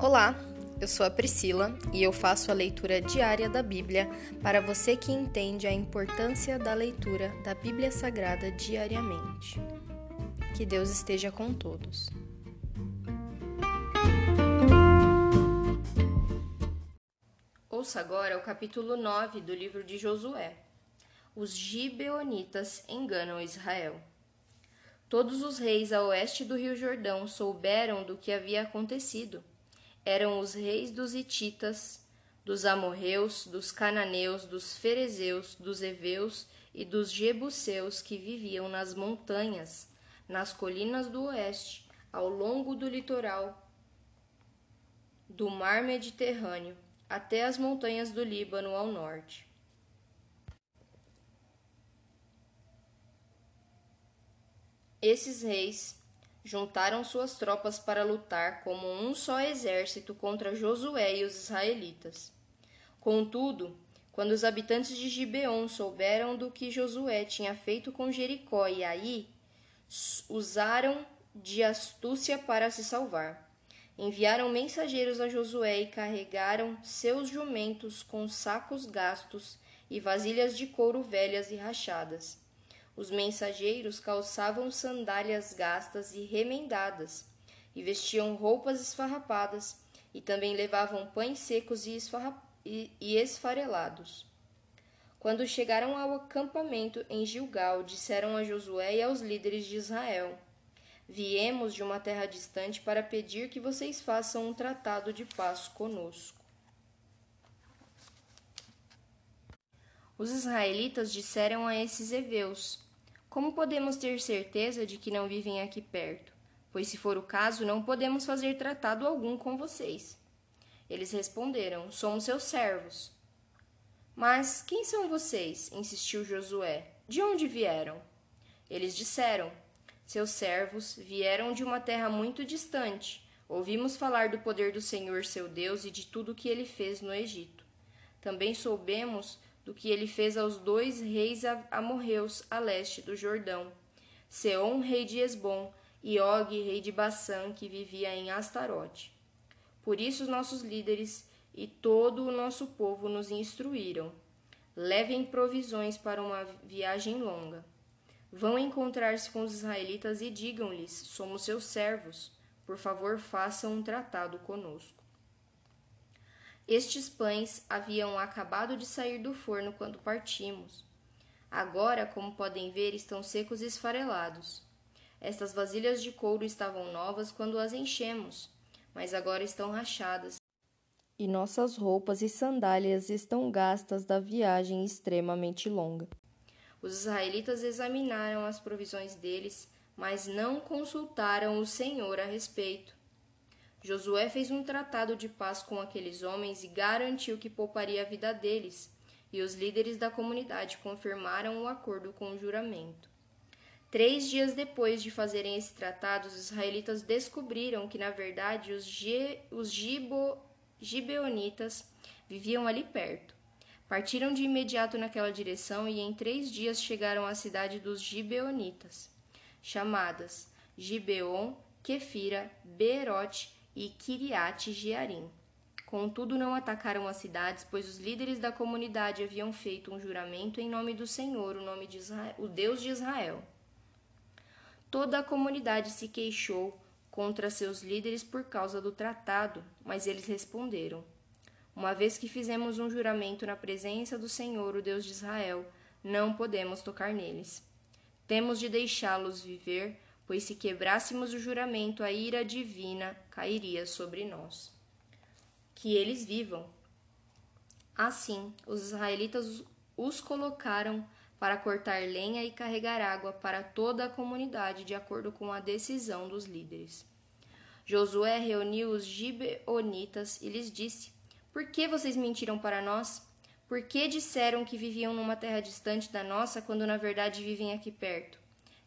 Olá, eu sou a Priscila e eu faço a leitura diária da Bíblia para você que entende a importância da leitura da Bíblia Sagrada diariamente. Que Deus esteja com todos. Ouça agora o capítulo 9 do livro de Josué. Os gibeonitas enganam Israel. Todos os reis a oeste do Rio Jordão souberam do que havia acontecido. Eram os reis dos Hititas, dos amorreus, dos cananeus, dos ferezeus, dos heveus e dos jebuseus que viviam nas montanhas, nas colinas do oeste, ao longo do litoral do mar Mediterrâneo, até as montanhas do Líbano ao norte. Esses reis juntaram suas tropas para lutar como um só exército contra Josué e os israelitas. Contudo, quando os habitantes de Gibeon souberam do que Josué tinha feito com Jericó e Aí, usaram de astúcia para se salvar. Enviaram mensageiros a Josué e carregaram seus jumentos com sacos gastos e vasilhas de couro velhas e rachadas. Os mensageiros calçavam sandálias gastas e remendadas, e vestiam roupas esfarrapadas, e também levavam pães secos e, e, esfarelados. Quando chegaram ao acampamento em Gilgal, disseram a Josué e aos líderes de Israel: Viemos de uma terra distante para pedir que vocês façam um tratado de paz conosco. Os israelitas disseram a esses heveus: como podemos ter certeza de que não vivem aqui perto? Pois, se for o caso, não podemos fazer tratado algum com vocês. Eles responderam: Somos seus servos. Mas quem são vocês? insistiu Josué. De onde vieram? Eles disseram: Seus servos vieram de uma terra muito distante. Ouvimos falar do poder do Senhor seu Deus e de tudo o que ele fez no Egito. Também soubemos do que ele fez aos dois reis amorreus a leste do Jordão, Seom, rei de Esbom, e Og, rei de Bassã, que vivia em Astarote. Por isso os nossos líderes e todo o nosso povo nos instruíram. Levem provisões para uma viagem longa. Vão encontrar-se com os israelitas e digam-lhes: Somos seus servos. Por favor, façam um tratado conosco. Estes pães haviam acabado de sair do forno quando partimos. Agora, como podem ver, estão secos e esfarelados. Estas vasilhas de couro estavam novas quando as enchemos, mas agora estão rachadas. E nossas roupas e sandálias estão gastas da viagem extremamente longa. Os israelitas examinaram as provisões deles, mas não consultaram o Senhor a respeito. Josué fez um tratado de paz com aqueles homens e garantiu que pouparia a vida deles, e os líderes da comunidade confirmaram o acordo com o juramento. Três dias depois de fazerem esse tratado, os israelitas descobriram que, na verdade, os, Ge os Gibo Gibeonitas viviam ali perto. Partiram de imediato naquela direção e em três dias chegaram à cidade dos Gibeonitas, chamadas Gibeon, Kefira, Beerote e Kiriat Jearim. Contudo, não atacaram as cidades, pois os líderes da comunidade haviam feito um juramento em nome do Senhor, o nome de Israel, o Deus de Israel. Toda a comunidade se queixou contra seus líderes por causa do tratado, mas eles responderam: Uma vez que fizemos um juramento na presença do Senhor, o Deus de Israel, não podemos tocar neles. Temos de deixá-los viver pois se quebrássemos o juramento, a ira divina cairia sobre nós. Que eles vivam. Assim, os israelitas os colocaram para cortar lenha e carregar água para toda a comunidade, de acordo com a decisão dos líderes. Josué reuniu os gibeonitas e lhes disse: Por que vocês mentiram para nós? Por que disseram que viviam numa terra distante da nossa, quando na verdade vivem aqui perto?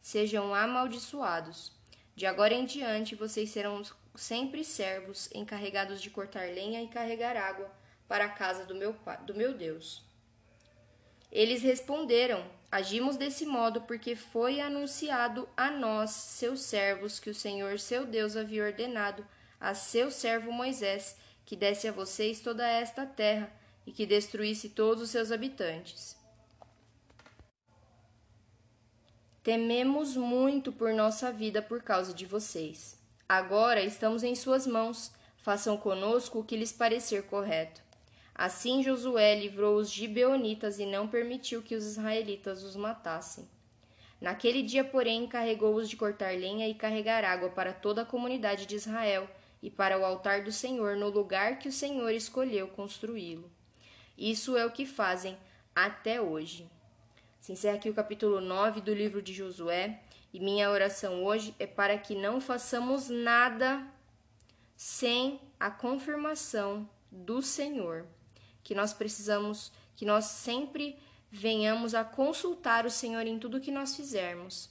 Sejam amaldiçoados. De agora em diante vocês serão sempre servos encarregados de cortar lenha e carregar água para a casa do meu, do meu Deus. Eles responderam: Agimos desse modo porque foi anunciado a nós, seus servos, que o Senhor seu Deus havia ordenado a seu servo Moisés que desse a vocês toda esta terra e que destruísse todos os seus habitantes. Tememos muito por nossa vida por causa de vocês. Agora estamos em suas mãos. Façam conosco o que lhes parecer correto. Assim Josué livrou os gibeonitas e não permitiu que os israelitas os matassem. Naquele dia, porém, encarregou-os de cortar lenha e carregar água para toda a comunidade de Israel e para o altar do Senhor no lugar que o Senhor escolheu construí-lo. Isso é o que fazem até hoje. Se encerra aqui o capítulo 9 do livro de Josué, e minha oração hoje é para que não façamos nada sem a confirmação do Senhor, que nós precisamos, que nós sempre venhamos a consultar o Senhor em tudo que nós fizermos,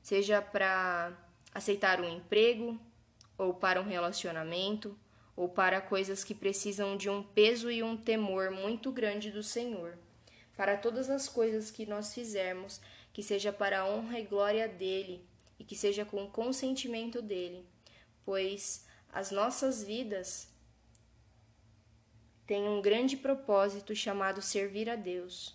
seja para aceitar um emprego, ou para um relacionamento, ou para coisas que precisam de um peso e um temor muito grande do Senhor. Para todas as coisas que nós fizermos, que seja para a honra e glória dele e que seja com o consentimento dele, pois as nossas vidas têm um grande propósito chamado servir a Deus.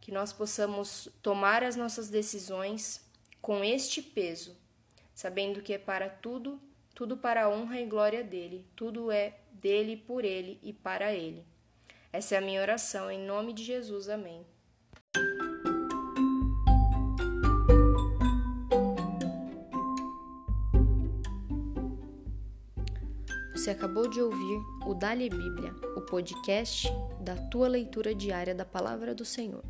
Que nós possamos tomar as nossas decisões com este peso sabendo que é para tudo, tudo para a honra e glória dele, tudo é dele, por ele e para ele. Essa é a minha oração, em nome de Jesus. Amém. Você acabou de ouvir o Dali Bíblia, o podcast da tua leitura diária da palavra do Senhor.